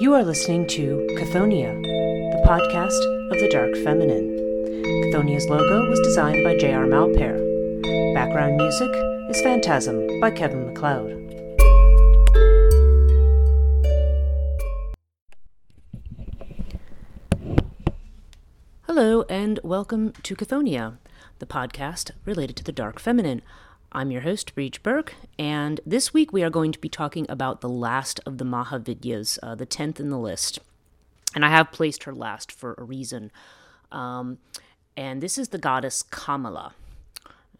You are listening to Chthoniya, the podcast of the Dark Feminine. Chthoniya's logo was designed by J.R. Malpair. Background music is Phantasm by Kevin MacLeod. Hello, and welcome to Chthoniya, the podcast related to the Dark Feminine. I'm your host, Breach Burke, and this week we are going to be talking about the last of the Mahavidyas, uh, the 10th in the list. And I have placed her last for a reason. Um, and this is the goddess Kamala.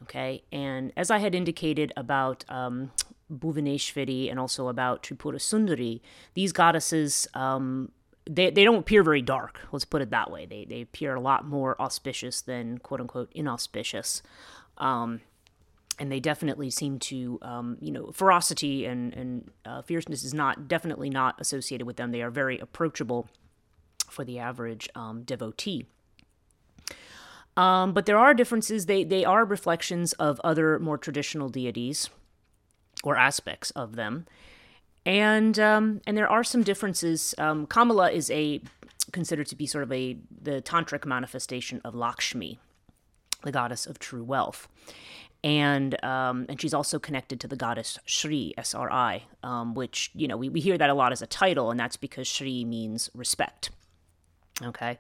Okay, and as I had indicated about um, Bhuvaneshwari and also about Tripura Sundari, these goddesses um, they, they don't appear very dark. Let's put it that way. They they appear a lot more auspicious than quote unquote inauspicious. Um, and they definitely seem to, um, you know, ferocity and and uh, fierceness is not definitely not associated with them. They are very approachable for the average um, devotee. Um, but there are differences. They they are reflections of other more traditional deities, or aspects of them, and um, and there are some differences. Um, Kamala is a considered to be sort of a the tantric manifestation of Lakshmi, the goddess of true wealth and um, and she's also connected to the goddess Shri S R I, um, which you know we, we hear that a lot as a title, and that's because Shri means respect. Okay,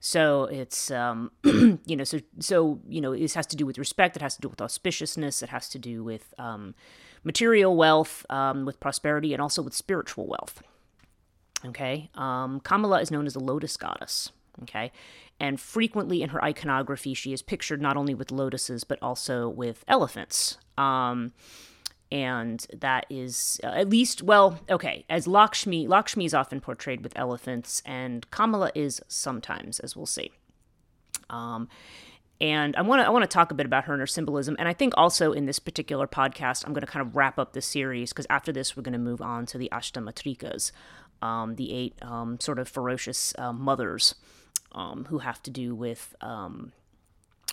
so it's um, you know so so you know this has to do with respect. It has to do with auspiciousness. It has to do with um, material wealth, um, with prosperity, and also with spiritual wealth. Okay, um, Kamala is known as the lotus goddess. Okay, and frequently in her iconography, she is pictured not only with lotuses but also with elephants. Um, and that is uh, at least well okay as lakshmi lakshmi is often portrayed with elephants and kamala is sometimes as we'll see. Um, and I want to I want to talk a bit about her and her symbolism, and I think also in this particular podcast I'm going to kind of wrap up the series because after this we're going to move on to the Ashtamatrikas, um, the eight um, sort of ferocious uh, mothers um, who have to do with um,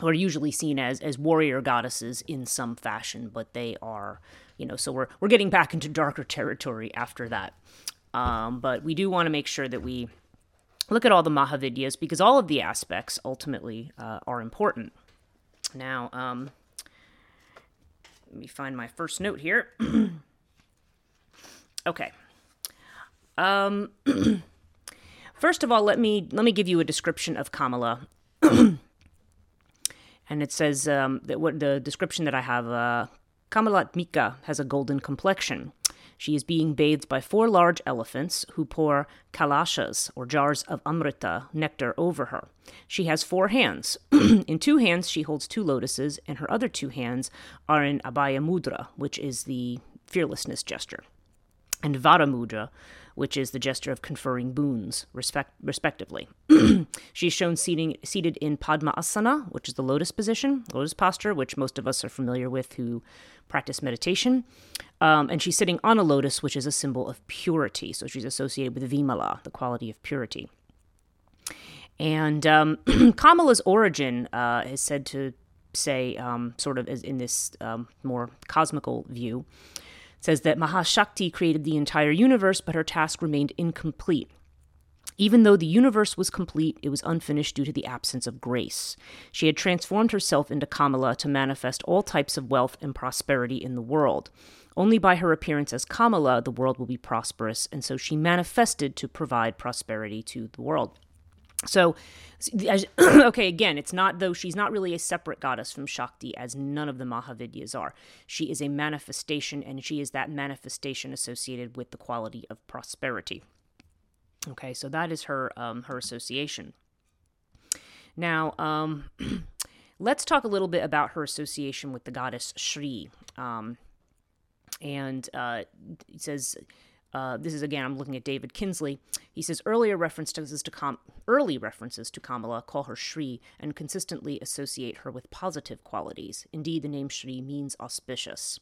are usually seen as as warrior goddesses in some fashion, but they are, you know, so we're we're getting back into darker territory after that. Um, but we do want to make sure that we look at all the Mahavidyas because all of the aspects ultimately uh, are important. Now, um, let me find my first note here. okay. Um, First of all, let me let me give you a description of Kamala. and it says um, that what the description that I have uh, Kamalatmika has a golden complexion. She is being bathed by four large elephants who pour kalashas, or jars of amrita, nectar over her. She has four hands. in two hands, she holds two lotuses, and her other two hands are in abhaya mudra, which is the fearlessness gesture, and vara mudra, which is the gesture of conferring boons, respect, respectively. She's shown seating, seated in Padma Asana, which is the lotus position, lotus posture, which most of us are familiar with who practice meditation. Um, and she's sitting on a lotus, which is a symbol of purity. So she's associated with Vimala, the quality of purity. And um, Kamala's origin uh, is said to say, um, sort of in this um, more cosmical view, says that Mahashakti created the entire universe, but her task remained incomplete. Even though the universe was complete, it was unfinished due to the absence of grace. She had transformed herself into Kamala to manifest all types of wealth and prosperity in the world. Only by her appearance as Kamala, the world will be prosperous, and so she manifested to provide prosperity to the world. So, okay, again, it's not though she's not really a separate goddess from Shakti, as none of the Mahavidyas are. She is a manifestation, and she is that manifestation associated with the quality of prosperity. Okay, so that is her um, her association. Now, um, let's talk a little bit about her association with the goddess Shri. Um, and uh, it says uh, this is again, I'm looking at David Kinsley. He says earlier references to early references to Kamala call her Shri and consistently associate her with positive qualities. Indeed, the name Shri means auspicious.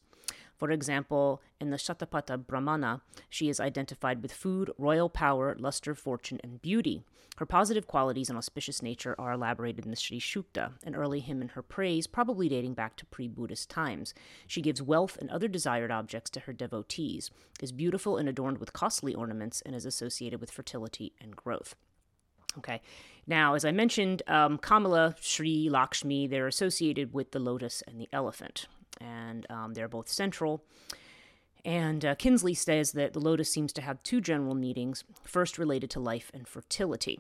For example, in the Shatapatha Brahmana, she is identified with food, royal power, luster, fortune, and beauty. Her positive qualities and auspicious nature are elaborated in the Sri Sukta, an early hymn in her praise, probably dating back to pre Buddhist times. She gives wealth and other desired objects to her devotees, is beautiful and adorned with costly ornaments, and is associated with fertility and growth. Okay. Now, as I mentioned, um, Kamala, Sri, Lakshmi, they're associated with the lotus and the elephant, and um, they're both central. And uh, Kinsley says that the lotus seems to have two general meanings, first related to life and fertility.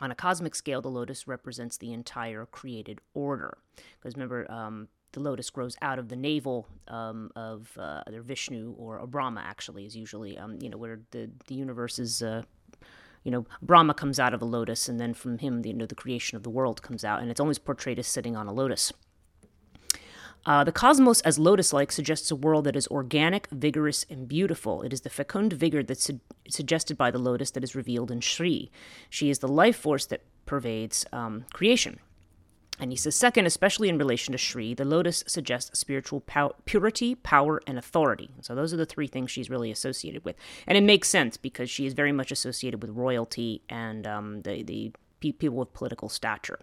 On a cosmic scale, the lotus represents the entire created order. Because remember, um, the lotus grows out of the navel um, of uh, either Vishnu or Brahma, actually, is usually, um, you know, where the, the universe is. Uh, you know, Brahma comes out of a lotus, and then from him, the, you know, the creation of the world comes out, and it's always portrayed as sitting on a lotus. Uh, the cosmos, as lotus like, suggests a world that is organic, vigorous, and beautiful. It is the fecund vigor that's su- suggested by the lotus that is revealed in Shri. She is the life force that pervades um, creation. And he says, second, especially in relation to Shri, the lotus suggests spiritual pow- purity, power, and authority. So those are the three things she's really associated with. And it makes sense because she is very much associated with royalty and um, the, the people with political stature.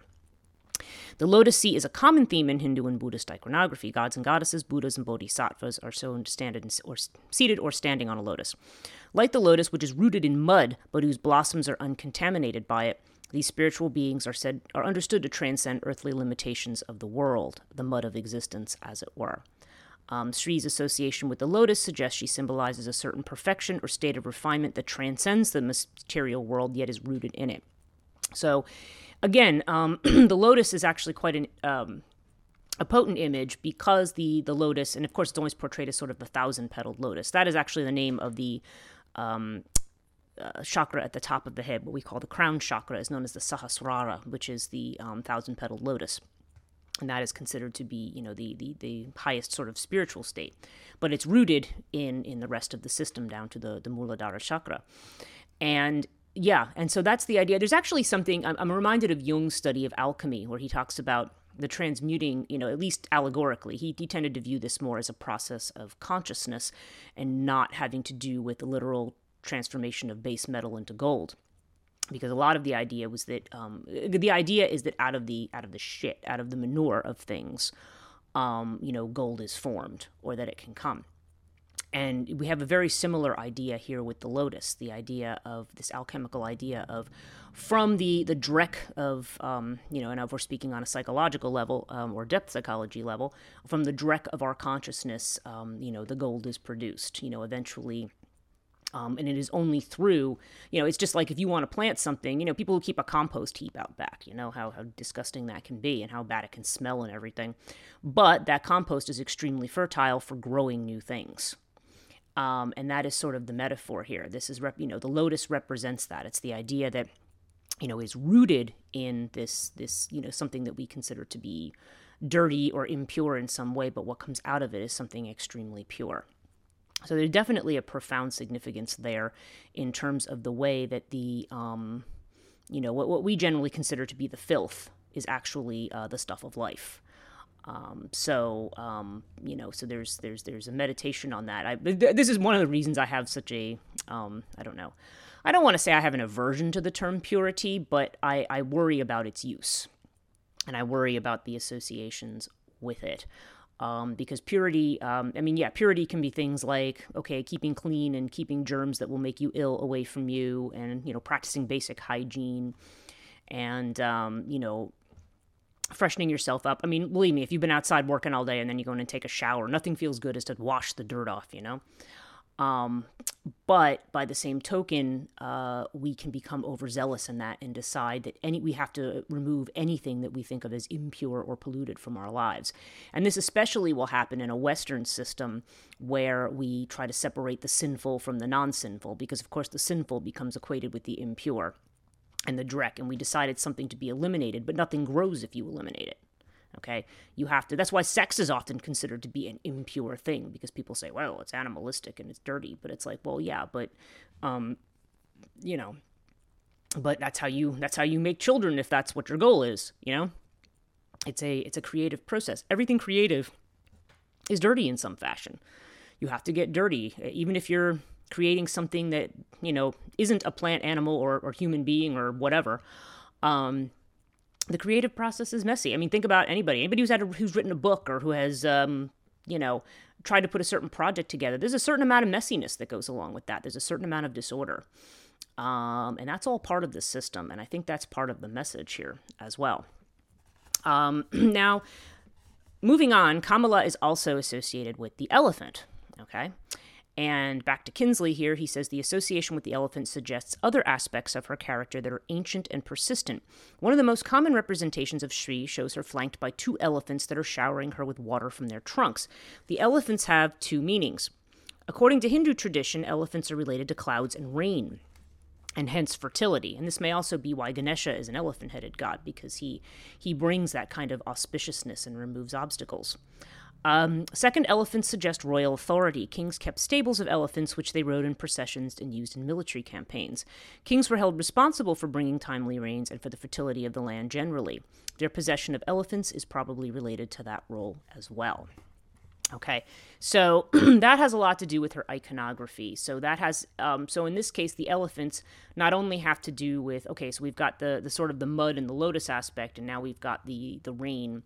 The lotus sea is a common theme in Hindu and Buddhist iconography. Gods and goddesses, Buddhas, and bodhisattvas are shown standed or seated or standing on a lotus. Like the lotus, which is rooted in mud but whose blossoms are uncontaminated by it, these spiritual beings are said are understood to transcend earthly limitations of the world, the mud of existence, as it were. Um, Sri's association with the lotus suggests she symbolizes a certain perfection or state of refinement that transcends the material world yet is rooted in it. So, again, um, the lotus is actually quite an um, a potent image because the the lotus, and of course, it's always portrayed as sort of the thousand petaled lotus. That is actually the name of the um, uh, chakra at the top of the head, what we call the crown chakra, is known as the Sahasrara, which is the um, thousand petaled lotus. And that is considered to be, you know, the, the, the highest sort of spiritual state. But it's rooted in, in the rest of the system down to the, the Muladhara chakra. And yeah, and so that's the idea. There's actually something, I'm, I'm reminded of Jung's study of alchemy, where he talks about the transmuting, you know, at least allegorically, he, he tended to view this more as a process of consciousness and not having to do with the literal transformation of base metal into gold because a lot of the idea was that um, the idea is that out of the out of the shit out of the manure of things um, you know gold is formed or that it can come and we have a very similar idea here with the lotus the idea of this alchemical idea of from the the dreck of um, you know and if we're speaking on a psychological level um, or depth psychology level from the dreck of our consciousness um, you know the gold is produced you know eventually um, and it is only through, you know, it's just like if you want to plant something, you know, people who keep a compost heap out back, you know, how, how disgusting that can be and how bad it can smell and everything. But that compost is extremely fertile for growing new things. Um, and that is sort of the metaphor here. This is, rep- you know, the lotus represents that. It's the idea that, you know, is rooted in this, this, you know, something that we consider to be dirty or impure in some way, but what comes out of it is something extremely pure. So there's definitely a profound significance there in terms of the way that the, um, you know, what, what we generally consider to be the filth is actually uh, the stuff of life. Um, so um, you know, so there's there's there's a meditation on that. I, this is one of the reasons I have such a um, I don't know. I don't want to say I have an aversion to the term purity, but I, I worry about its use, and I worry about the associations with it um, because purity um, i mean yeah purity can be things like okay keeping clean and keeping germs that will make you ill away from you and you know practicing basic hygiene and um, you know freshening yourself up. I mean believe me if you've been outside working all day and then you go in and take a shower nothing feels good as to wash the dirt off you know? Um, but by the same token, uh, we can become overzealous in that and decide that any we have to remove anything that we think of as impure or polluted from our lives. And this especially will happen in a Western system where we try to separate the sinful from the non-sinful, because of course the sinful becomes equated with the impure and the dreck, and we decided something to be eliminated, but nothing grows if you eliminate it. Okay, you have to. That's why sex is often considered to be an impure thing because people say, "Well, it's animalistic and it's dirty," but it's like, well, yeah, but, um, you know, but that's how you that's how you make children if that's what your goal is. You know, it's a it's a creative process. Everything creative is dirty in some fashion. you have to get dirty, even if you're creating something that you know isn't a plant, animal, or, or human being or whatever. Um, the creative process is messy. I mean, think about anybody, anybody who's had a, who's written a book or who has, um, you know, tried to put a certain project together. There's a certain amount of messiness that goes along with that. There's a certain amount of disorder, um, and that's all part of the system. And I think that's part of the message here as well. Um, now, moving on, Kamala is also associated with the elephant. Okay. And back to Kinsley here, he says the association with the elephant suggests other aspects of her character that are ancient and persistent. One of the most common representations of Shri shows her flanked by two elephants that are showering her with water from their trunks. The elephants have two meanings. According to Hindu tradition, elephants are related to clouds and rain and hence fertility. And this may also be why Ganesha is an elephant-headed god because he he brings that kind of auspiciousness and removes obstacles. Um, second, elephants suggest royal authority. Kings kept stables of elephants, which they rode in processions and used in military campaigns. Kings were held responsible for bringing timely rains and for the fertility of the land generally. Their possession of elephants is probably related to that role as well. Okay, so that has a lot to do with her iconography. So that has, um, so in this case, the elephants not only have to do with, okay, so we've got the the sort of the mud and the lotus aspect, and now we've got the the rain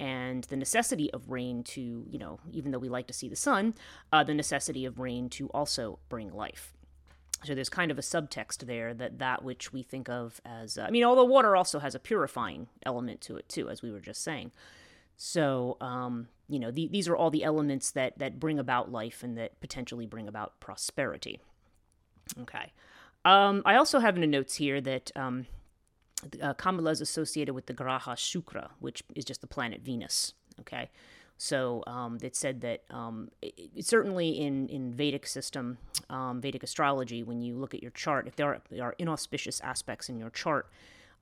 and the necessity of rain to, you know, even though we like to see the sun, uh, the necessity of rain to also bring life. So there's kind of a subtext there that that which we think of as, uh, I mean, although water also has a purifying element to it too, as we were just saying. So, um, you know, the, these are all the elements that that bring about life and that potentially bring about prosperity. Okay. Um, I also have in the notes here that um, uh, Kamala is associated with the Graha Shukra, which is just the planet Venus. Okay, so um, it said that um, it, it, certainly in in Vedic system, um, Vedic astrology, when you look at your chart, if there are, there are inauspicious aspects in your chart,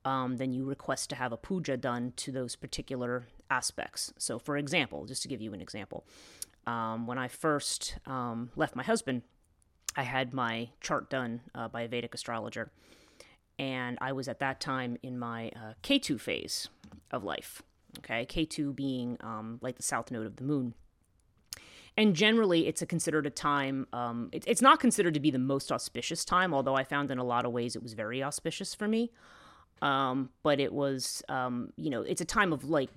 um, then you request to have a puja done to those particular aspects. So, for example, just to give you an example, um, when I first um, left my husband, I had my chart done uh, by a Vedic astrologer and I was at that time in my uh, Ketu phase of life. Okay, Ketu being um, like the south node of the moon. And generally, it's a considered a time. Um, it, it's not considered to be the most auspicious time, although I found in a lot of ways it was very auspicious for me. Um, but it was, um, you know, it's a time of like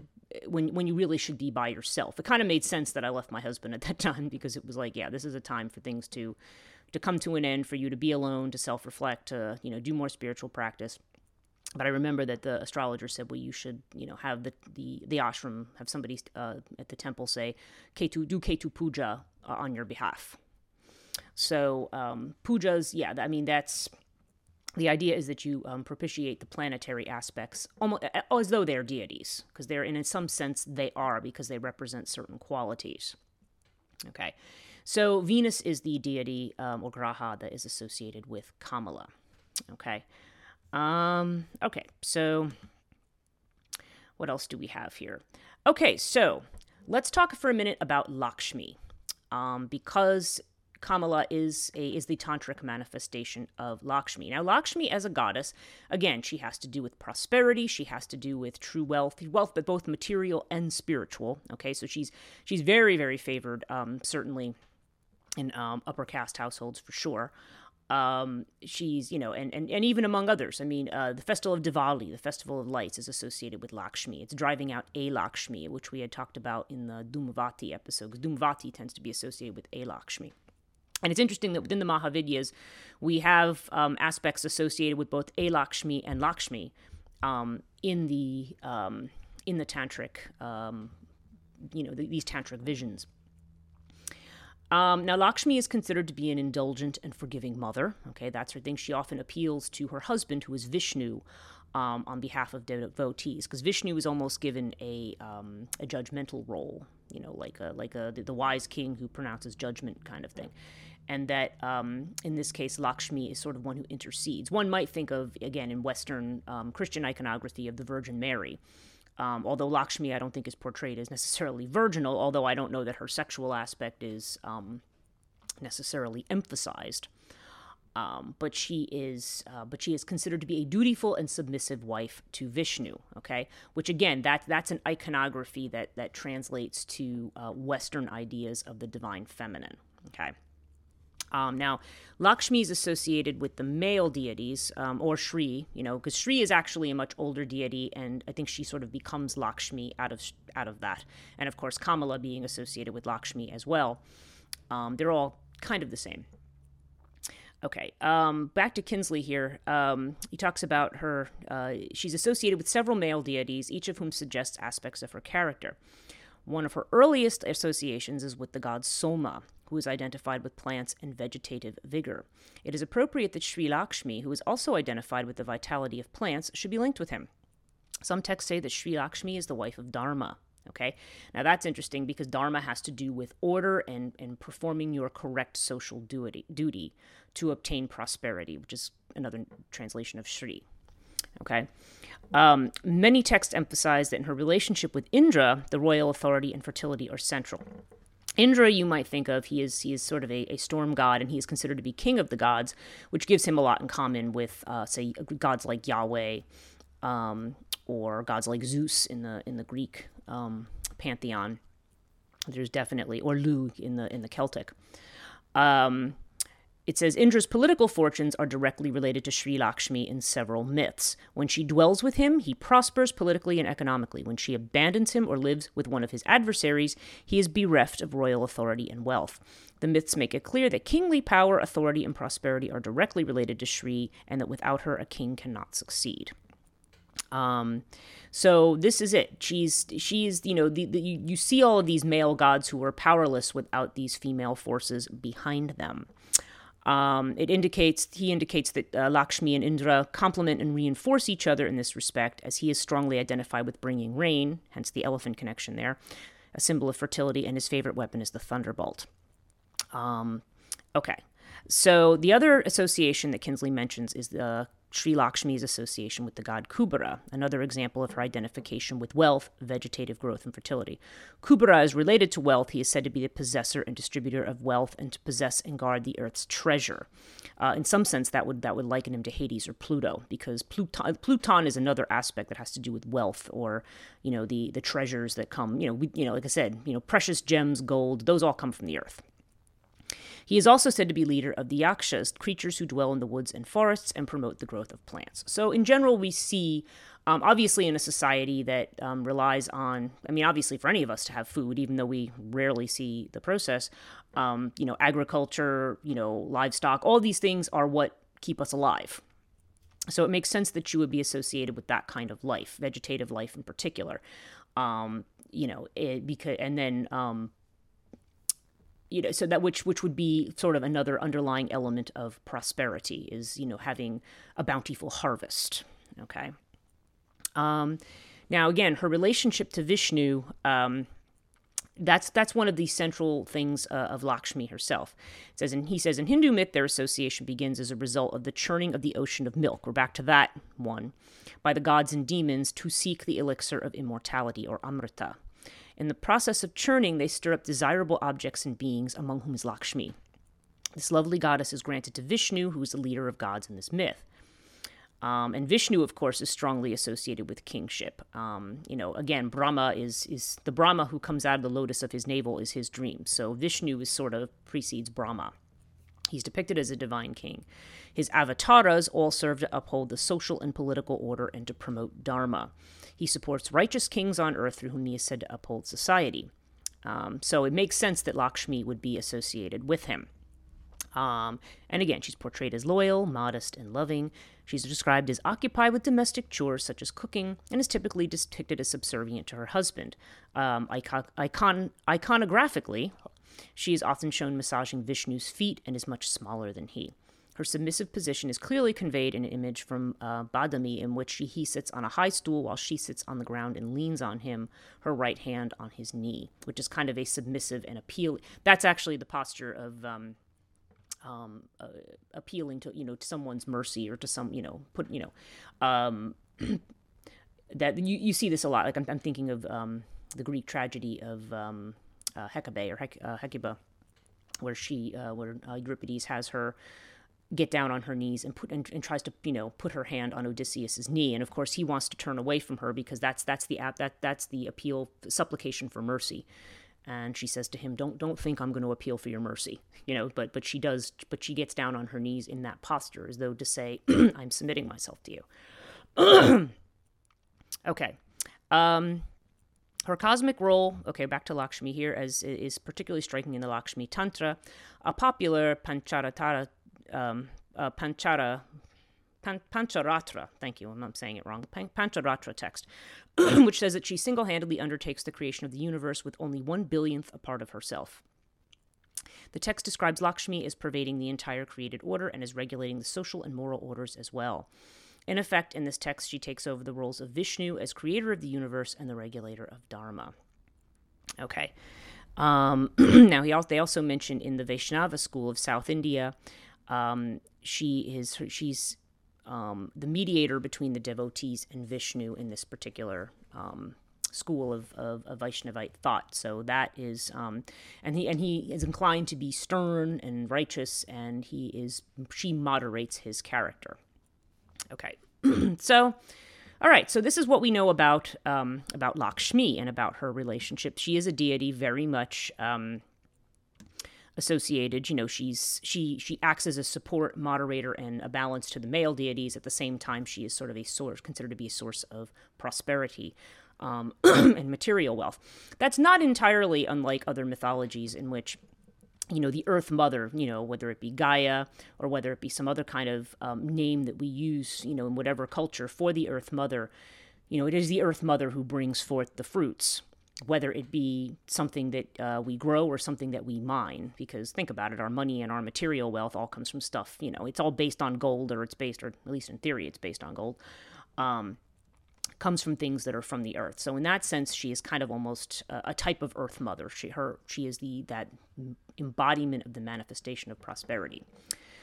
when when you really should be by yourself. It kind of made sense that I left my husband at that time because it was like, yeah, this is a time for things to to come to an end, for you to be alone, to self reflect, to, you know, do more spiritual practice. But I remember that the astrologer said, well, you should, you know, have the, the, the ashram, have somebody uh, at the temple say, Ketu, do Ketu puja uh, on your behalf. So um, pujas, yeah, I mean, that's the idea is that you um, propitiate the planetary aspects almost as though they're deities because they're in some sense they are because they represent certain qualities okay so Venus is the deity um, or graha that is associated with Kamala. Okay. Um, okay, so what else do we have here? Okay, so let's talk for a minute about Lakshmi. Um, because Kamala is a is the tantric manifestation of Lakshmi. Now, Lakshmi as a goddess, again, she has to do with prosperity. She has to do with true wealth, wealth, but both material and spiritual. Okay, so she's she's very very favored, um, certainly in um, upper caste households for sure. Um, she's, you know, and, and, and even among others. I mean, uh, the festival of Diwali, the festival of lights, is associated with Lakshmi. It's driving out Alakshmi, which we had talked about in the Dhumavati episode, because Dhumavati tends to be associated with Alakshmi. And it's interesting that within the Mahavidyas, we have um, aspects associated with both Alakshmi and Lakshmi um, in the um, in the tantric, um, you know, the, these tantric visions. Um, now, Lakshmi is considered to be an indulgent and forgiving mother. Okay, that's her thing. She often appeals to her husband, who is Vishnu, um, on behalf of devotees, because Vishnu is almost given a um, a judgmental role. You know, like a like a the, wise king who pronounces judgment, kind of thing. And that um, in this case, Lakshmi is sort of one who intercedes. One might think of again in Western um, Christian iconography of the Virgin Mary um, although Lakshmi, I don't think is portrayed as necessarily virginal, although I don't know that her sexual aspect is um, necessarily emphasized. Um, but she is, uh, but she is considered to be a dutiful and submissive wife to Vishnu. Okay, which again, that that's an iconography that that translates to uh, Western ideas of the divine feminine. Okay. Um, now, Lakshmi is associated with the male deities, um, or Shri, you know, because Shri is actually a much older deity, and I think she sort of becomes Lakshmi out of out of that. And of course, Kamala being associated with Lakshmi as well. Um, they're all kind of the same. Okay, um, back to Kinsley here. Um, he talks about her. Uh, she's associated with several male deities, each of whom suggests aspects of her character. One of her earliest associations is with the god Soma, who is identified with plants and vegetative vigor. It is appropriate that Sri Lakshmi, who is also identified with the vitality of plants, should be linked with him. Some texts say that Sri Lakshmi is the wife of Dharma. Okay, now that's interesting because Dharma has to do with order and, and performing your correct social duty, duty to obtain prosperity, which is another translation of Sri. Okay, um, many texts emphasize that in her relationship with Indra, the royal authority and fertility are central. Indra, you might think of, he is he is sort of a, a, storm god, and he is considered to be king of the gods, which gives him a lot in common with, uh, say, gods like Yahweh, um, or gods like Zeus in the in the Greek um, pantheon. There's definitely or Lug in the in the Celtic. Um, it says Indra's political fortunes are directly related to Sri Lakshmi in several myths. When she dwells with him, he prospers politically and economically. When she abandons him or lives with one of his adversaries, he is bereft of royal authority and wealth. The myths make it clear that kingly power, authority, and prosperity are directly related to Sri, and that without her, a king cannot succeed. Um, so this is it. She's she's you know the, the, you, you see all of these male gods who are powerless without these female forces behind them. Um, it indicates he indicates that uh, Lakshmi and Indra complement and reinforce each other in this respect, as he is strongly identified with bringing rain, hence the elephant connection there, a symbol of fertility, and his favorite weapon is the thunderbolt. Um, okay, so the other association that Kinsley mentions is the Sri Lakshmi's association with the god Kubera, another example of her identification with wealth, vegetative growth, and fertility. Kubera is related to wealth. He is said to be the possessor and distributor of wealth and to possess and guard the earth's treasure. Uh, in some sense, that would that would liken him to Hades or Pluto, because Pluton, Pluton is another aspect that has to do with wealth or you know the the treasures that come. You know, we, you know, like I said, you know, precious gems, gold, those all come from the earth. He is also said to be leader of the Yakshas, creatures who dwell in the woods and forests and promote the growth of plants. So, in general, we see, um, obviously, in a society that um, relies on, I mean, obviously, for any of us to have food, even though we rarely see the process, um, you know, agriculture, you know, livestock, all these things are what keep us alive. So, it makes sense that you would be associated with that kind of life, vegetative life in particular. Um, you know, it, because, and then, um, you know so that which which would be sort of another underlying element of prosperity is you know having a bountiful harvest okay um, now again her relationship to vishnu um, that's that's one of the central things uh, of Lakshmi herself. It says, and he says in Hindu myth, their association begins as a result of the churning of the ocean of milk. We're back to that one, by the gods and demons to seek the elixir of immortality or amrita. In the process of churning, they stir up desirable objects and beings, among whom is Lakshmi. This lovely goddess is granted to Vishnu, who is the leader of gods in this myth. Um, and Vishnu, of course, is strongly associated with kingship. Um, you know, again, Brahma is is the Brahma who comes out of the lotus of his navel is his dream. So Vishnu is sort of precedes Brahma. He's depicted as a divine king. His avatars all serve to uphold the social and political order and to promote dharma. He supports righteous kings on earth through whom he is said to uphold society. Um, so it makes sense that Lakshmi would be associated with him. Um, and again, she's portrayed as loyal, modest, and loving. She's described as occupied with domestic chores such as cooking, and is typically depicted as subservient to her husband. Um, icon- icon- iconographically, she is often shown massaging Vishnu's feet and is much smaller than he. Her submissive position is clearly conveyed in an image from uh, Badami, in which she, he sits on a high stool while she sits on the ground and leans on him, her right hand on his knee, which is kind of a submissive and appeal. That's actually the posture of um, um, uh, appealing to you know to someone's mercy or to some you know put you know um, that you, you see this a lot. Like I'm, I'm thinking of um, the Greek tragedy of um, uh, Hecabe or Hec- uh, Hecuba, where she uh, where uh, Euripides has her get down on her knees and put and, and, tries to you know put her hand on Odysseus's knee and of course he wants to turn away from her because that's that's the app that that's the appeal supplication for mercy and she says to him, "Don't don't think I'm going to appeal for your mercy." You know, but but she does, but she gets down on her knees in that posture as though to say, "I'm submitting myself to you." okay. Um, her cosmic role, okay, back to Lakshmi here, as is particularly striking in the Lakshmi Tantra, a popular Pancharatara, um, uh, Panchara, Pan- Pancharatra, thank you, I'm saying it wrong, Pan- Pancharatra text, which says that she single handedly undertakes the creation of the universe with only one billionth a part of herself. The text describes Lakshmi as pervading the entire created order and as regulating the social and moral orders as well. In effect, in this text, she takes over the roles of Vishnu as creator of the universe and the regulator of Dharma. Okay. Um, now, he they also mentioned in the Vaishnava school of South India, um, she is she's um, the mediator between the devotees and Vishnu in this particular um, school of, of, of, Vaishnavite thought. So that is, um, and he and he is inclined to be stern and righteous, and he is she moderates his character. Okay, so. All right, so this is what we know about um, about Lakshmi and about her relationship. She is a deity very much um, associated you know she's she she acts as a support moderator and a balance to the male deities at the same time she is sort of a source considered to be a source of prosperity um, and material wealth that's not entirely unlike other mythologies in which you know the earth mother you know whether it be gaia or whether it be some other kind of um, name that we use you know in whatever culture for the earth mother you know it is the earth mother who brings forth the fruits whether it be something that uh, we grow or something that we mine. Because think about it, our money and our material wealth all comes from stuff, you know, it's all based on gold, or it's based, or at least in theory, it's based on gold. Um, comes from things that are from the earth. So in that sense, she is kind of almost a, a type of earth mother. She her she is the that embodiment of the manifestation of prosperity.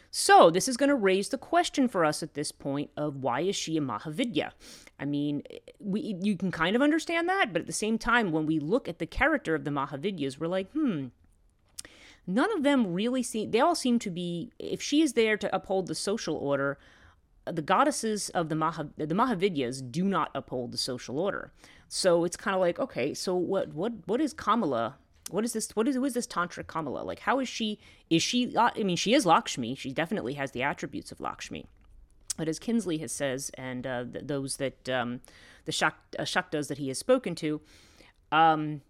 So, this is going to raise the question for us at this point of why is she a Mahavidya? I mean, we, you can kind of understand that, but at the same time, when we look at the character of the Mahavidyas, we're like, hmm, none of them really seem, they all seem to be, if she is there to uphold the social order, the goddesses of the, Maha, the Mahavidyas do not uphold the social order. So it's kind of like, okay, so what, what, what is Kamala what is this what is who is this tantric kamala? Like how is she is she i mean she is lakshmi. She definitely has the attributes of lakshmi. But as kinsley has says and uh, th- those that um, the uh, shaktas that he has spoken to um,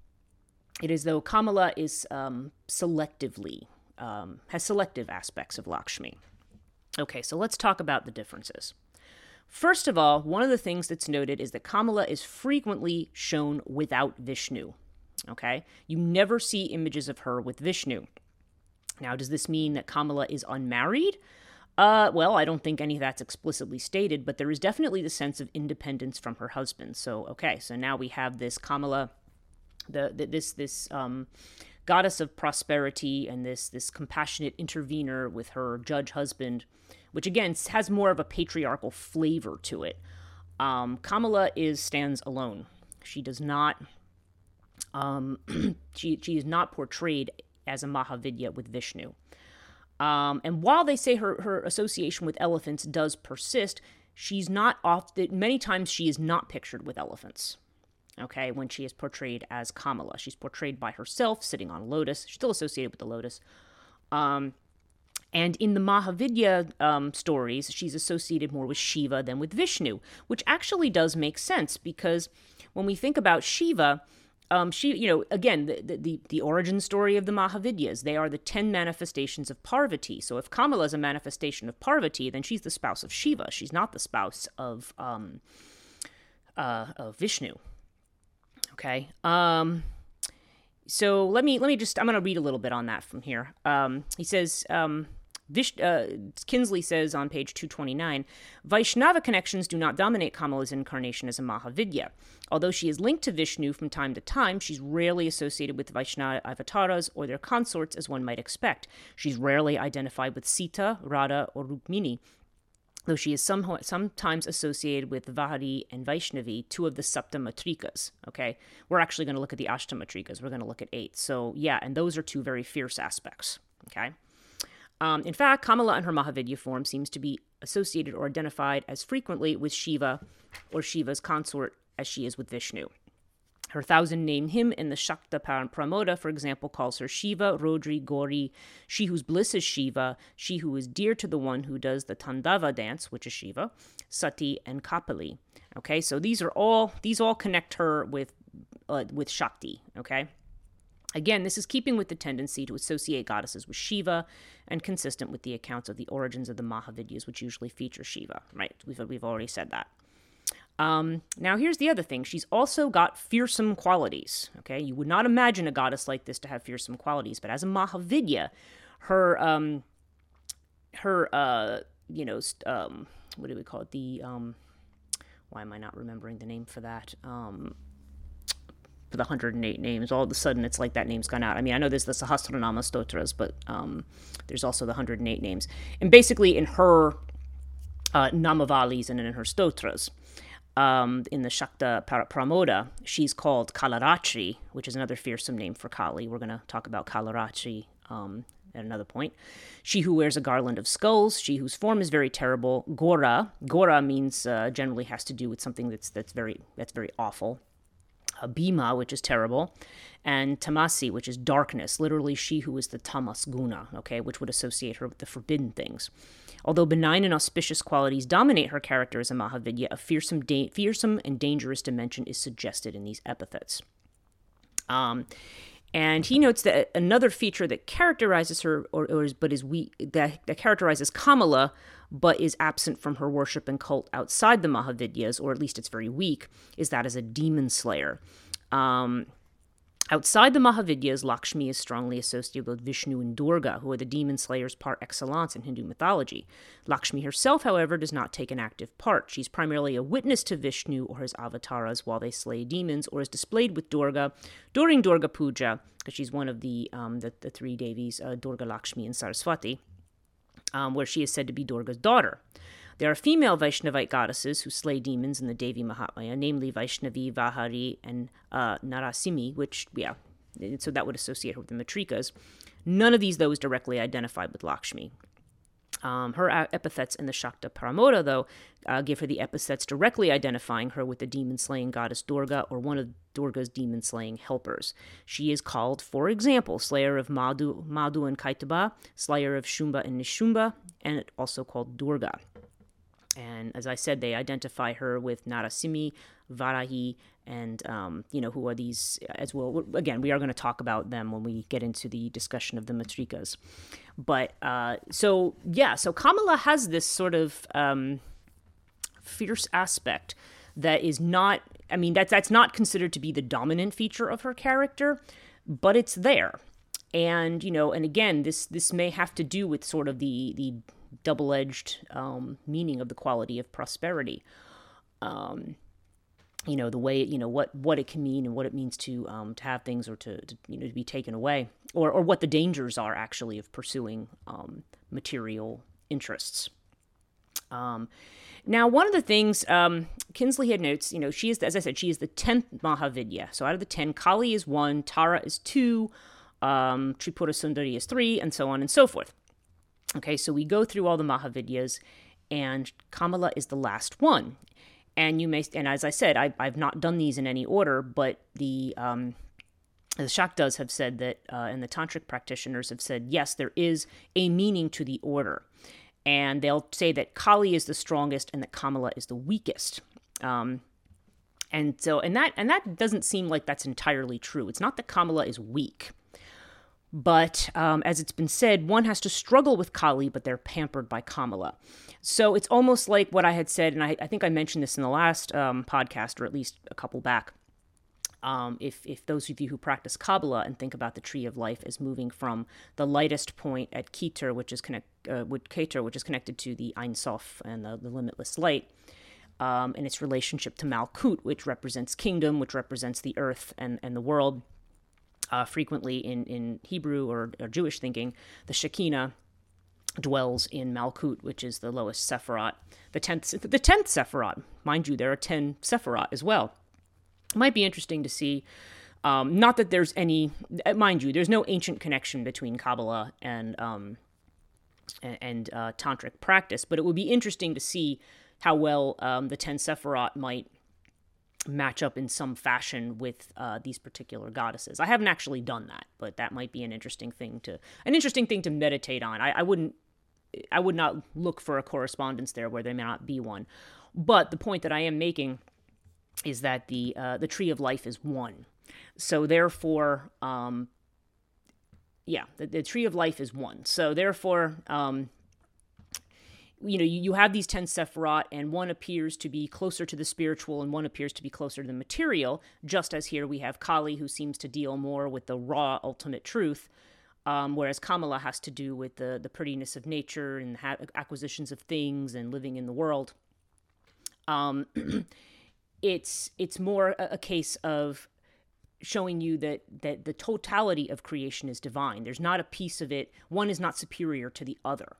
it is though kamala is um, selectively um, has selective aspects of lakshmi okay so let's talk about the differences First of all, one of the things that's noted is that Kamala is frequently shown without Vishnu. Okay? You never see images of her with Vishnu. Now, does this mean that Kamala is unmarried? Uh, well, I don't think any of that's explicitly stated, but there is definitely the sense of independence from her husband. So, okay, so now we have this Kamala, the, the this this um, goddess of prosperity, and this this compassionate intervener with her judge husband, which again has more of a patriarchal flavor to it. Um, Kamala is stands alone. She does not um, she, she is not portrayed as a Mahavidya with Vishnu. Um, and while they say her, her association with elephants does persist, she's not often, many times she is not pictured with elephants. Okay, when she is portrayed as Kamala, she's portrayed by herself sitting on a lotus. She's still associated with the lotus. Um, and in the Mahavidya um, stories, she's associated more with Shiva than with Vishnu, which actually does make sense because when we think about Shiva, um, she, you know, again, the, the, the origin story of the Mahavidyas, they are the 10 manifestations of Parvati. So if Kamala is a manifestation of Parvati, then she's the spouse of Shiva. She's not the spouse of, um, uh, of Vishnu. Okay. Um, so let me, let me just, I'm going to read a little bit on that from here. Um, he says, um, Vish, uh, Kinsley says on page 229 Vaishnava connections do not dominate Kamala's incarnation as a Mahavidya. Although she is linked to Vishnu from time to time, she's rarely associated with Vaishnava avatars or their consorts as one might expect. She's rarely identified with Sita, Radha, or Rukmini, though she is some, sometimes associated with Vahari and Vaishnavi, two of the Saptamatrikas. Okay, we're actually going to look at the Ashtamatrikas. We're going to look at eight. So, yeah, and those are two very fierce aspects. Okay. Um, in fact, Kamala in her Mahavidya form seems to be associated or identified as frequently with Shiva or Shiva's consort as she is with Vishnu. Her thousand name hymn, in the Shakta Pramoda, for example, calls her Shiva, Rodri, Gori, she whose bliss is Shiva, she who is dear to the one who does the Tandava dance, which is Shiva, Sati, and Kapali. Okay, so these are all these all connect her with uh, with Shakti. Okay. Again, this is keeping with the tendency to associate goddesses with Shiva and consistent with the accounts of the origins of the Mahavidyas, which usually feature Shiva, right? We've, we've already said that. Um, now, here's the other thing. She's also got fearsome qualities. Okay, you would not imagine a goddess like this to have fearsome qualities, but as a Mahavidya, her um, her uh, you know um, what do we call it? The um, why am I not remembering the name for that? Um, for the 108 names, all of a sudden it's like that name's gone out. I mean, I know there's the Sahasranama Stotras, but um, there's also the 108 names. And basically, in her uh, Namavalis and in her Stotras, um, in the Shakta Pramoda, she's called Kalaratri, which is another fearsome name for Kali. We're going to talk about Kalaratri um, at another point. She who wears a garland of skulls, she whose form is very terrible. Ghora, Ghora means uh, generally has to do with something that's that's very that's very awful. Bhima, which is terrible, and Tamasi, which is darkness. Literally, she who is the Tamas Guna, okay, which would associate her with the forbidden things. Although benign and auspicious qualities dominate her character as a Mahavidya, a fearsome, da- fearsome and dangerous dimension is suggested in these epithets. Um, and he notes that another feature that characterizes her, or, or is, but is we that, that characterizes Kamala, but is absent from her worship and cult outside the Mahavidyas, or at least it's very weak, is that as a demon slayer. Um, Outside the Mahavidyas, Lakshmi is strongly associated with Vishnu and Durga, who are the demon slayers par excellence in Hindu mythology. Lakshmi herself, however, does not take an active part. She's primarily a witness to Vishnu or his avatars while they slay demons, or is displayed with Durga during Durga Puja, because she's one of the, um, the, the, three Devis, uh, Durga, Lakshmi, and Saraswati, um, where she is said to be Durga's daughter. There are female Vaishnavite goddesses who slay demons in the Devi Mahatmya, namely Vaishnavi, Vahari, and uh, Narasimhi, which, yeah, so that would associate her with the Matrikas. None of these, though, is directly identified with Lakshmi. Um, her epithets in the Shakta Paramoda, though, uh, give her the epithets directly identifying her with the demon slaying goddess Durga or one of Durga's demon slaying helpers. She is called, for example, Slayer of Madhu, Madhu and Kaitabha, Slayer of Shumba and Nishumba, and also called Durga. And as I said, they identify her with Narasimhi, Varahi, and um, you know who are these as well. Again, we are going to talk about them when we get into the discussion of the matrikas. But uh, so yeah, so Kamala has this sort of um, fierce aspect that is not. I mean, that's that's not considered to be the dominant feature of her character, but it's there. And you know, and again, this this may have to do with sort of the the double edged um, meaning of the quality of prosperity. Um, you know the way you know what what it can mean and what it means to um, to have things or to, to, you know to be taken away or or what the dangers are actually of pursuing um, material interests. Um, now, one of the things um, Kinsley had notes, you know, she is, as I said, she is the tenth Mahavidya. So out of the ten, Kali is one, Tara is two, um, Tripura Sundari is three, and so on and so forth. Okay, so we go through all the Mahavidyas, and Kamala is the last one. And you may, and as I said, I, have not done these in any order, but the um, the Shaktas have said that, uh, and the tantric practitioners have said, yes, there is a meaning to the order, and they'll say that Kali is the strongest and that Kamala is the weakest. Um, and so, and that and that doesn't seem like that's entirely true. It's not that Kamala is weak. But um, as it's been said, one has to struggle with Kali, but they're pampered by Kamala. So it's almost like what I had said, and I, I think I mentioned this in the last um, podcast, or at least a couple back. Um, if, if those of you who practice Kabbalah and think about the tree of life as moving from the lightest point at Keter, which is connect, uh, Keter, which is connected to the Ein Sof and the, the limitless light, um, and its relationship to Malkut, which represents kingdom, which represents the earth and, and the world, uh, frequently in, in Hebrew or, or, Jewish thinking, the Shekinah dwells in Malkut, which is the lowest Sephirot, the tenth the tenth Sephirot. Mind you, there are ten Sephirot as well. It might be interesting to see. Um, not that there's any, uh, mind you, there's no ancient connection between Kabbalah and um, and uh, tantric practice, but it would be interesting to see how well um, the ten Sephirot might match up in some fashion with uh, these particular goddesses. I haven't actually done that, but that might be an interesting thing to an interesting thing to meditate on. I, I wouldn't I would not look for a correspondence there where there may not be one. But the point that I am making is that the uh, the tree of life is one. So therefore, um, yeah, the, the, tree of life is one. So therefore, um, you know, you, you have these 10 Sephiroth, and one appears to be closer to the spiritual and one appears to be closer to the material, just as here we have Kali, who seems to deal more with the raw ultimate truth, um, whereas Kamala has to do with the, the prettiness of nature and ha- acquisitions of things and living in the world. Um, it's it's more a, a case of showing you that that the totality of creation is divine. There's not a piece of it. One is not superior to the other.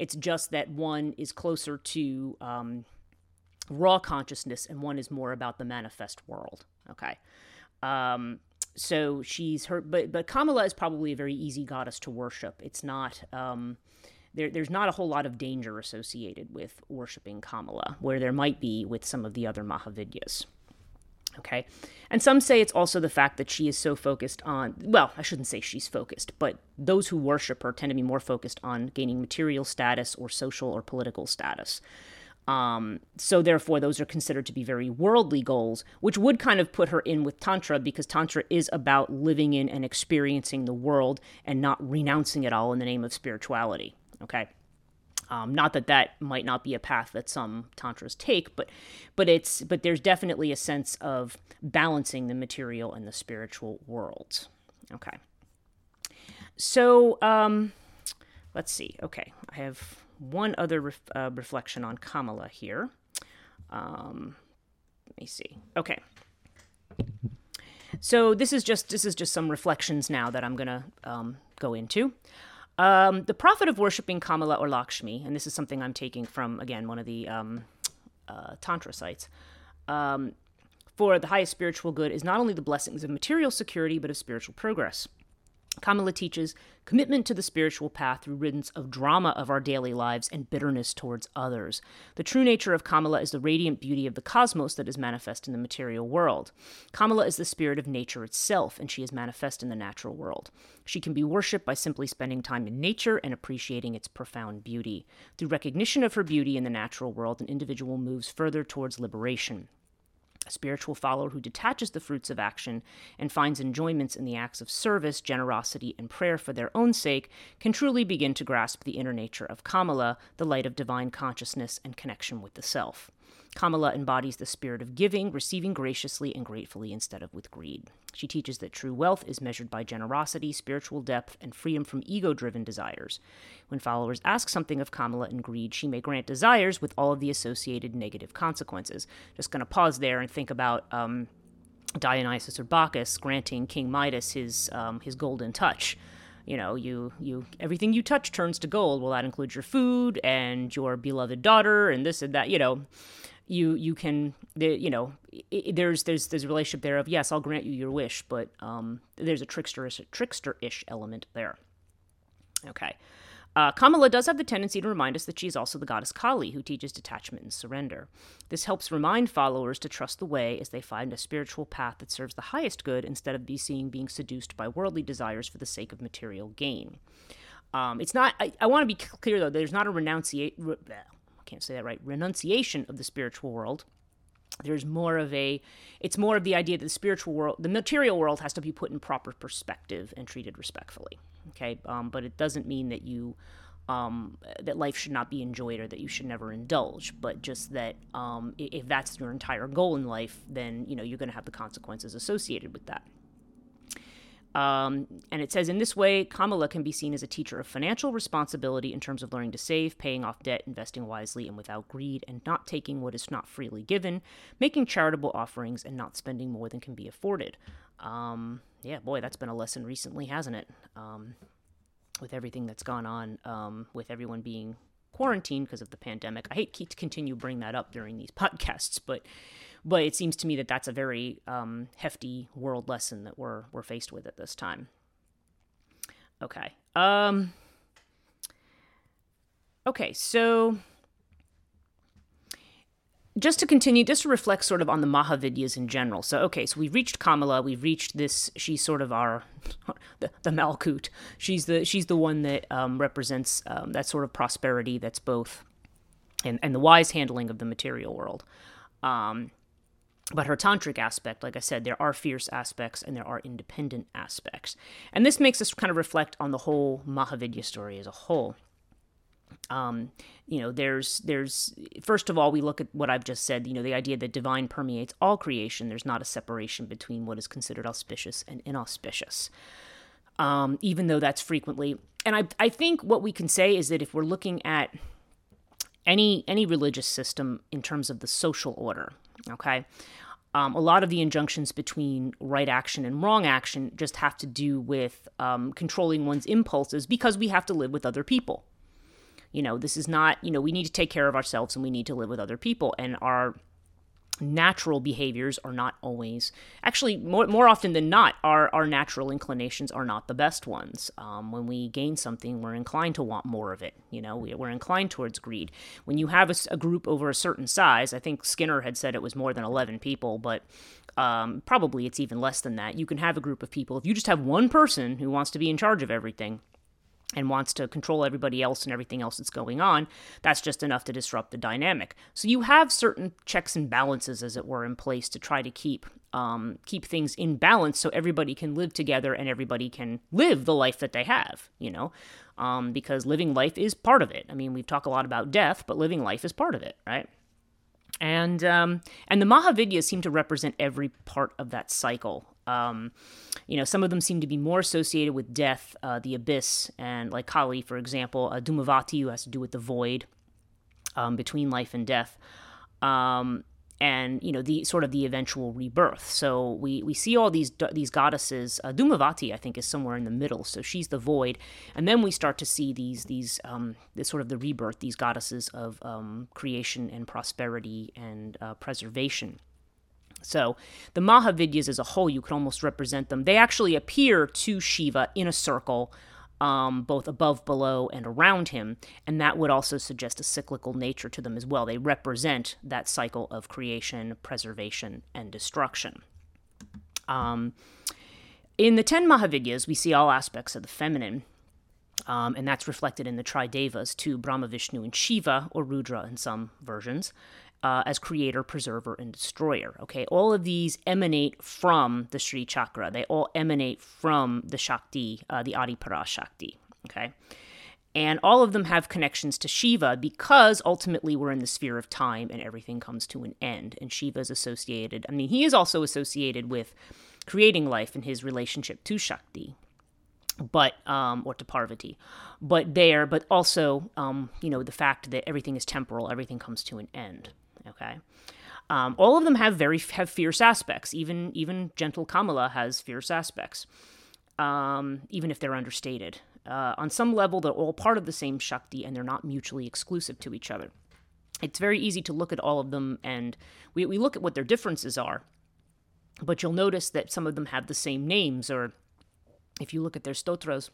It's just that one is closer to um, raw consciousness and one is more about the manifest world. Okay. Um, so she's her, but but Kamala is probably a very easy goddess to worship. It's not. Um, there, there's not a whole lot of danger associated with worshiping Kamala, where there might be with some of the other Mahavidyas. Okay. And some say it's also the fact that she is so focused on, well, I shouldn't say she's focused, but those who worship her tend to be more focused on gaining material status or social or political status. Um, so therefore, those are considered to be very worldly goals, which would kind of put her in with Tantra because Tantra is about living in and experiencing the world and not renouncing it all in the name of spirituality. Okay. Um, not that that might not be a path that some tantras take, but but it's but there's definitely a sense of balancing the material and the spiritual worlds. Okay. So um, let's see. Okay, I have one other ref, uh, reflection on Kamala here. Um, let me see. Okay. So this is just this is just some reflections now that I'm gonna um, go into. Um, the profit of worshiping Kamala or Lakshmi, and this is something I'm taking from, again, one of the um, uh, Tantra sites, um, for the highest spiritual good is not only the blessings of material security, but of spiritual progress. Kamala teaches commitment to the spiritual path through riddance of drama of our daily lives and bitterness towards others. The true nature of Kamala is the radiant beauty of the cosmos that is manifest in the material world. Kamala is the spirit of nature itself, and she is manifest in the natural world. She can be worshipped by simply spending time in nature and appreciating its profound beauty. Through recognition of her beauty in the natural world, an individual moves further towards liberation. Spiritual follower who detaches the fruits of action and finds enjoyments in the acts of service, generosity, and prayer for their own sake can truly begin to grasp the inner nature of Kamala, the light of divine consciousness and connection with the self. Kamala embodies the spirit of giving, receiving graciously and gratefully instead of with greed. She teaches that true wealth is measured by generosity, spiritual depth, and freedom from ego driven desires. When followers ask something of Kamala in greed, she may grant desires with all of the associated negative consequences. Just going to pause there and think about. Um, Dionysus or Bacchus granting King Midas his um, his golden touch you know you you everything you touch turns to gold well that includes your food and your beloved daughter and this and that you know you you can you know there's there's there's a relationship there of yes I'll grant you your wish but um, there's a tricksterish tricksterish element there. Okay. Uh, Kamala does have the tendency to remind us that she is also the goddess Kali, who teaches detachment and surrender. This helps remind followers to trust the way as they find a spiritual path that serves the highest good instead of be seen being seduced by worldly desires for the sake of material gain. Um, it's not. I, I want to be clear though. There's not a renunciation can't say that right, renunciation of the spiritual world. There's more of a, it's more of the idea that the spiritual world, the material world has to be put in proper perspective and treated respectfully. Okay, um, but it doesn't mean that you, um, that life should not be enjoyed or that you should never indulge, but just that um, if that's your entire goal in life, then you know you're going to have the consequences associated with that. Um, and it says in this way, Kamala can be seen as a teacher of financial responsibility in terms of learning to save, paying off debt, investing wisely and without greed, and not taking what is not freely given, making charitable offerings, and not spending more than can be afforded. Um, yeah, boy, that's been a lesson recently, hasn't it? Um, with everything that's gone on, um, with everyone being quarantined because of the pandemic. I hate to continue bring that up during these podcasts, but but it seems to me that that's a very um, hefty world lesson that we're we're faced with at this time. Okay. Um, okay. So just to continue, just to reflect sort of on the Mahavidyas in general. So, okay, so we've reached Kamala, we've reached this. She's sort of our the, the Malkut. She's the she's the one that um, represents um, that sort of prosperity that's both and and the wise handling of the material world. Um, but her tantric aspect, like I said, there are fierce aspects and there are independent aspects, and this makes us kind of reflect on the whole Mahavidya story as a whole. Um, you know, there's there's first of all, we look at what I've just said. You know, the idea that divine permeates all creation. There's not a separation between what is considered auspicious and inauspicious. Um, even though that's frequently, and I I think what we can say is that if we're looking at any any religious system in terms of the social order, okay, um, a lot of the injunctions between right action and wrong action just have to do with um, controlling one's impulses because we have to live with other people. You know, this is not, you know, we need to take care of ourselves and we need to live with other people. And our natural behaviors are not always, actually, more, more often than not, our, our natural inclinations are not the best ones. Um, when we gain something, we're inclined to want more of it. You know, we, are inclined towards greed. When you have a, a, group over a certain size, I think Skinner had said it was more than 11 people, but um, probably it's even less than that. You can have a group of people. If you just have one person who wants to be in charge of everything, and wants to control everybody else and everything else that's going on, that's just enough to disrupt the dynamic. So you have certain checks and balances, as it were, in place to try to keep um, keep things in balance, so everybody can live together and everybody can live the life that they have. You know, um, because living life is part of it. I mean, we talk a lot about death, but living life is part of it, right? And um, and the Mahavidyas seem to represent every part of that cycle. Um, you know, some of them seem to be more associated with death, uh, the abyss, and like Kali, for example, uh, Dhumavati, who has to do with the void um, between life and death. Um, and you know the sort of the eventual rebirth. So we we see all these these goddesses. Uh, Dhumavati, I think, is somewhere in the middle. So she's the void, and then we start to see these these um, this sort of the rebirth. These goddesses of um, creation and prosperity and uh, preservation. So the Mahavidyas as a whole, you could almost represent them. They actually appear to Shiva in a circle, um, both above, below, and around him, and that would also suggest a cyclical nature to them as well. They represent that cycle of creation, preservation, and destruction. Um, in the ten Mahavidyas, we see all aspects of the feminine. Um, and that's reflected in the Tridevas to Brahma, Vishnu, and Shiva, or Rudra in some versions uh, as creator, preserver, and destroyer. Okay, all of these emanate from the Sri Chakra. They all emanate from the Shakti, uh, the Adi Parashakti. Okay, and all of them have connections to Shiva because ultimately we're in the sphere of time and everything comes to an end. And Shiva is associated. I mean, he is also associated with creating life in his relationship to Shakti but um, or to Parvati, but there, but also um, you know the fact that everything is temporal, everything comes to an end. Okay. Um, all of them have very have fierce aspects. Even even gentle Kamala has fierce aspects, um, even if they're understated. Uh, on some level, they're all part of the same Shakti, and they're not mutually exclusive to each other. It's very easy to look at all of them, and we, we look at what their differences are. But you'll notice that some of them have the same names, or if you look at their stotras,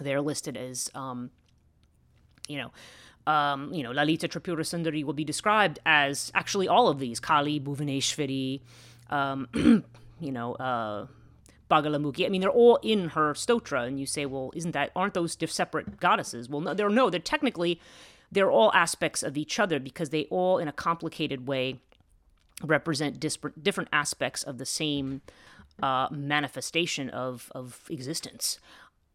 they're listed as, um, you know, um, you know, Lalita Tripura Sundari will be described as actually all of these Kali, Bhuvaneshwari, um, you know, uh, Bagalamukhi. I mean, they're all in her stotra, and you say, well, isn't that aren't those separate goddesses? Well, no, they're no, they're technically they're all aspects of each other because they all, in a complicated way, represent disparate, different aspects of the same uh, manifestation of of existence.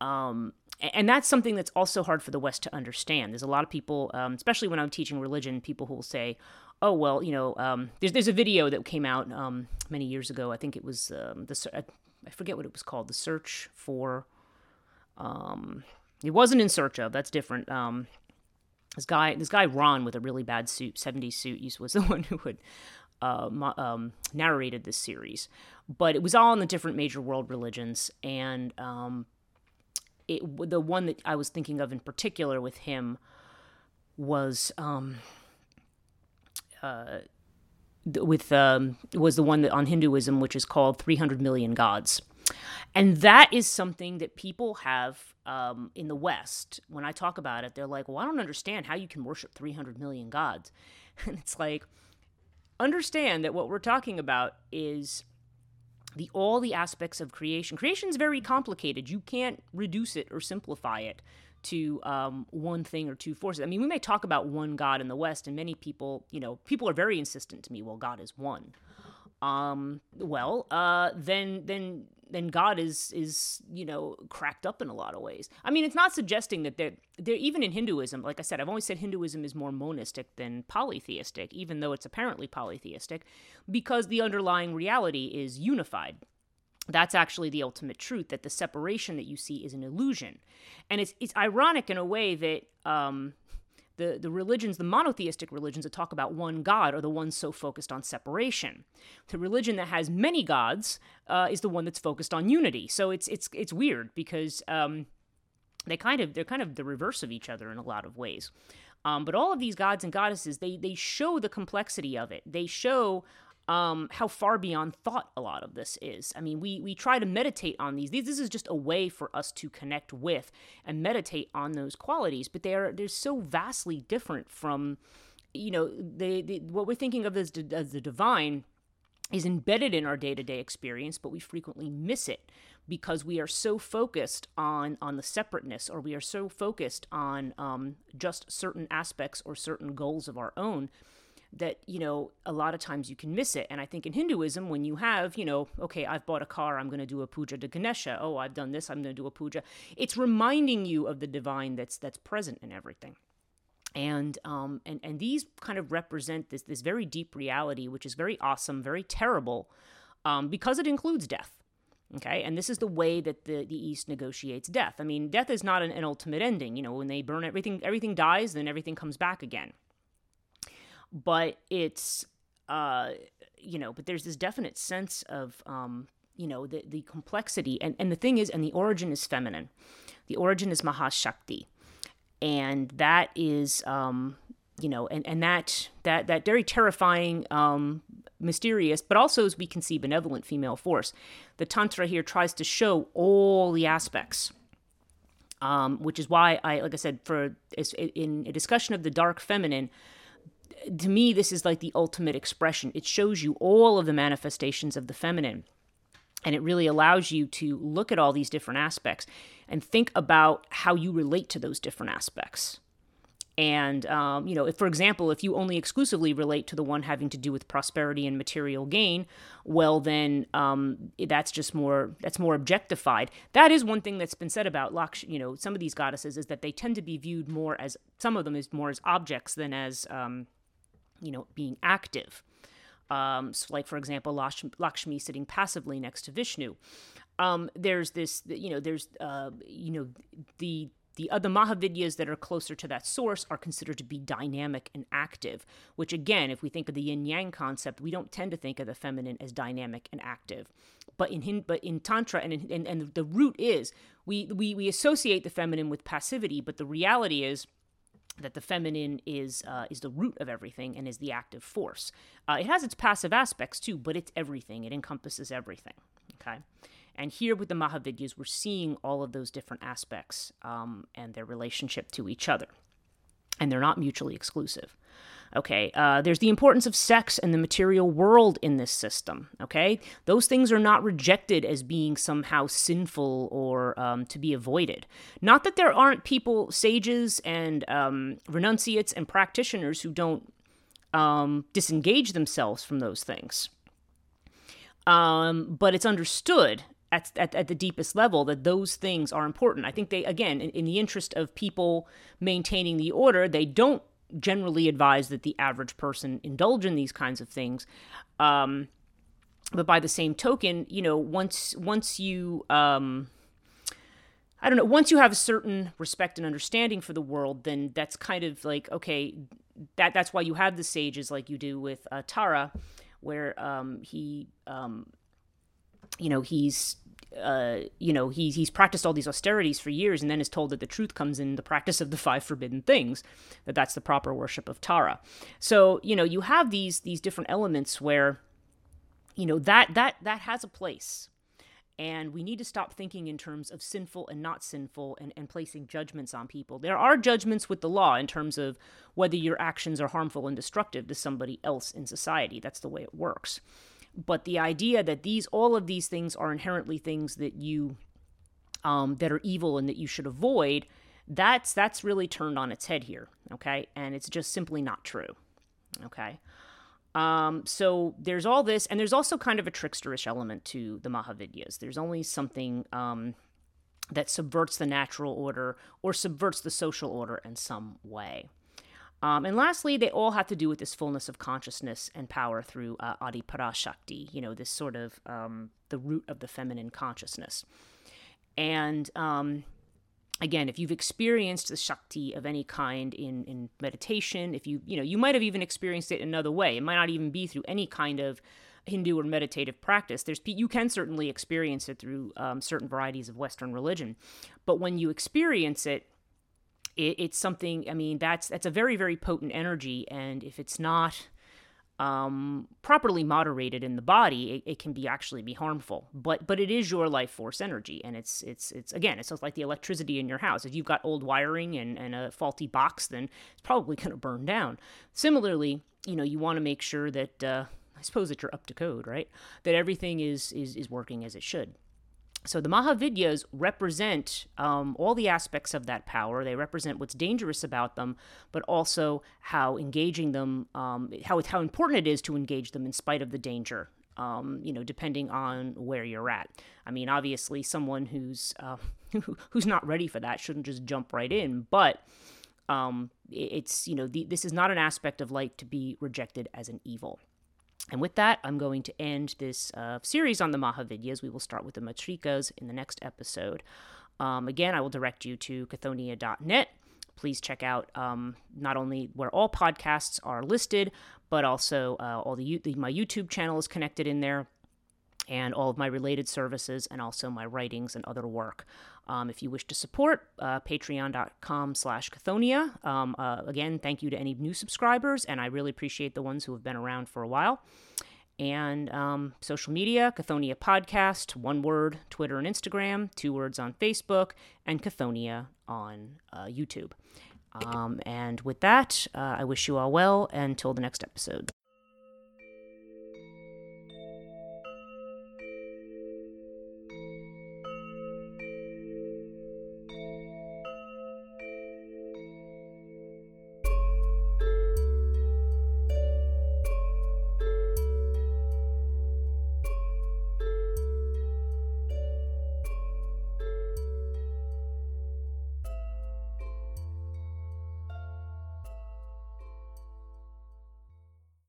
Um, and that's something that's also hard for the West to understand. There's a lot of people, um, especially when I'm teaching religion, people who will say, "Oh, well, you know, um, there's there's a video that came out um, many years ago. I think it was um, the I forget what it was called, the search for. Um, it wasn't in search of. That's different. This guy, this guy Ron with a really bad suit, 70s suit, was the one who had uh, um, narrated this series. But it was all in the different major world religions, and um, it, the one that I was thinking of in particular with him was um, uh, with um, was the one that on Hinduism, which is called 300 million gods. And that is something that people have um, in the West. When I talk about it, they're like, well, I don't understand how you can worship 300 million gods. And it's like, understand that what we're talking about is the all the aspects of creation. Creation is very complicated. You can't reduce it or simplify it to um, one thing or two forces. I mean, we may talk about one God in the West, and many people, you know, people are very insistent to me. Well, God is one. Um, well, uh, then then then God is is you know cracked up in a lot of ways. I mean, it's not suggesting that they're they're even in Hinduism. Like I said, I've always said Hinduism is more monistic than polytheistic, even though it's apparently polytheistic, because the underlying reality is unified. That's actually the ultimate truth. That the separation that you see is an illusion, and it's it's ironic in a way that um, the, the religions, the monotheistic religions that talk about one God, are the ones so focused on separation. The religion that has many gods uh, is the one that's focused on unity. So it's it's it's weird because um, they kind of they're kind of the reverse of each other in a lot of ways. Um, but all of these gods and goddesses, they they show the complexity of it. They show um, how far beyond thought a lot of this is. I mean, we we try to meditate on these. these. This is just a way for us to connect with and meditate on those qualities, but they are they're so vastly different from, you know, they, they what we're thinking of as, as the divine is embedded in our day-to-day experience but we frequently miss it because we are so focused on on the separateness or we are so focused on um, just certain aspects or certain goals of our own that you know a lot of times you can miss it. And i think in hinduism when you have you know okay i've bought a car i'm going to do a puja to ganesha. Oh i've done this i'm going to do a puja. It's reminding you of the divine that's that's present in everything. And um and and these kind of represent this this very deep reality which is very awesome very terrible um because it includes death okay? And this is the way that the, the east negotiates death. I mean death is not an, an ultimate ending you know when they burn everything everything dies then everything comes back again but it's uh you know but there's this definite sense of um you know the the complexity and and the thing is and the origin is feminine. The origin is mahashakti. And that is um you know and and that that that very terrifying um mysterious but also as we can see benevolent female force. The tantra here tries to show all the aspects um, which is why I, like I said, for in a discussion of the dark feminine, to me, this is like the ultimate expression. It shows you all of the manifestations of the feminine. And it really allows you to look at all these different aspects and think about how you relate to those different aspects. And, um, you know, if, for example, if you only exclusively relate to the one having to do with prosperity and material gain, well, then um, that's just more, that's more objectified. That is one thing that's been said about, Laksh, you know, some of these goddesses is that they tend to be viewed more as, some of them is more as objects than as, um, you know, being active. Um, so like for example, Lakshmi sitting passively next to Vishnu. Um, there's this, you know, there's, uh, you know, the the other Mahavidyas that are closer to that source are considered to be dynamic and active, which again, if we think of the yin yang concept, we don't tend to think of the feminine as dynamic and active. But in Hind- but in tantra and in, and, and the root is we, we we associate the feminine with passivity, but the reality is that the feminine is uh, is the root of everything and is the active force. Uh, it has its passive aspects too, but it's everything. It encompasses everything. Okay, and here with the Mahavidyas, we're seeing all of those different aspects um, and their relationship to each other, and they're not mutually exclusive. Okay, uh, there's the importance of sex and the material world in this system. Okay, those things are not rejected as being somehow sinful or um, to be avoided. Not that there aren't people, sages and um, renunciates and practitioners who don't um, disengage themselves from those things. Um, but it's understood at, at, at, the deepest level that those things are important. I think they, again, in, in, the interest of people maintaining the order, they don't generally advise that the average person indulge in these kinds of things. Um, but by the same token, you know, once once you um, I don't know, once you have a certain respect and understanding for the world, then that's kind of like okay, that that's why you have the sages like you do with uh, Tara, where um, he um, you know he's uh, you know, he's he's practiced all these austerities for years, and then is told that the truth comes in the practice of the five forbidden things, that that's the proper worship of Tara. So you know, you have these these different elements where, you know, that that that has a place, And we need to stop thinking in terms of sinful and not sinful and, and placing judgments on people. There are judgments with the law in terms of whether your actions are harmful and destructive to somebody else in society. That's the way it works. But the idea that these all of these things are inherently things that you um, that are evil and that you should avoid, that's that's really turned on its head here. Okay, and it's just simply not true. Okay. Um, so there's all this, and there's also kind of a tricksterish element to the Mahavidyas. There's only something um, that subverts the natural order or subverts the social order in some way. Um, and lastly, they all have to do with this fullness of consciousness and power through uh, Adi Parashakti, you know, this sort of um, the root of the feminine consciousness. And um, again, if you've experienced the Shakti of any kind in, in meditation, if you, you know, you might have even experienced it another way. It might not even be through any kind of Hindu or meditative practice. There's you can certainly experience it through um, certain varieties of Western religion, but when you experience it, it, it's something. I mean, that's that's a very very potent energy, and if it's not um, properly moderated in the body, it, it, can be actually be harmful. But but it is your life force energy, and it's it's it's again, it's like the electricity in your house. If you've got old wiring and, and a faulty box, then it's probably going to burn down. Similarly, you know, you want to make sure that uh, I suppose that you're up to code, right? That everything is is is working as it should. So the Mahavidyas represent um, all the aspects of that power. They represent what's dangerous about them, but also how engaging them, um, how how important it is to engage them in spite of the danger. Um, you know, depending on where you're at. I mean, obviously, someone who's uh, who's not ready for that shouldn't just jump right in. But um, it's you know, the, this is not an aspect of light to be rejected as an evil. And with that, I'm going to end this uh, series on the Mahavidyas. We will start with the Matrikas in the next episode. Um, again, I will direct you to chthonia.net. Please check out um, not only where all podcasts are listed, but also uh, all the, the my YouTube channel is connected in there and all of my related services and also my writings and other work. Um, if you wish to support, uh, patreon.com slash Chthonia. Um, uh, again, thank you to any new subscribers, and I really appreciate the ones who have been around for a while. And um, social media, Chthonia Podcast, one word, Twitter and Instagram, two words on Facebook, and Chthonia on uh, YouTube. Um, and with that, uh, I wish you all well until the next episode.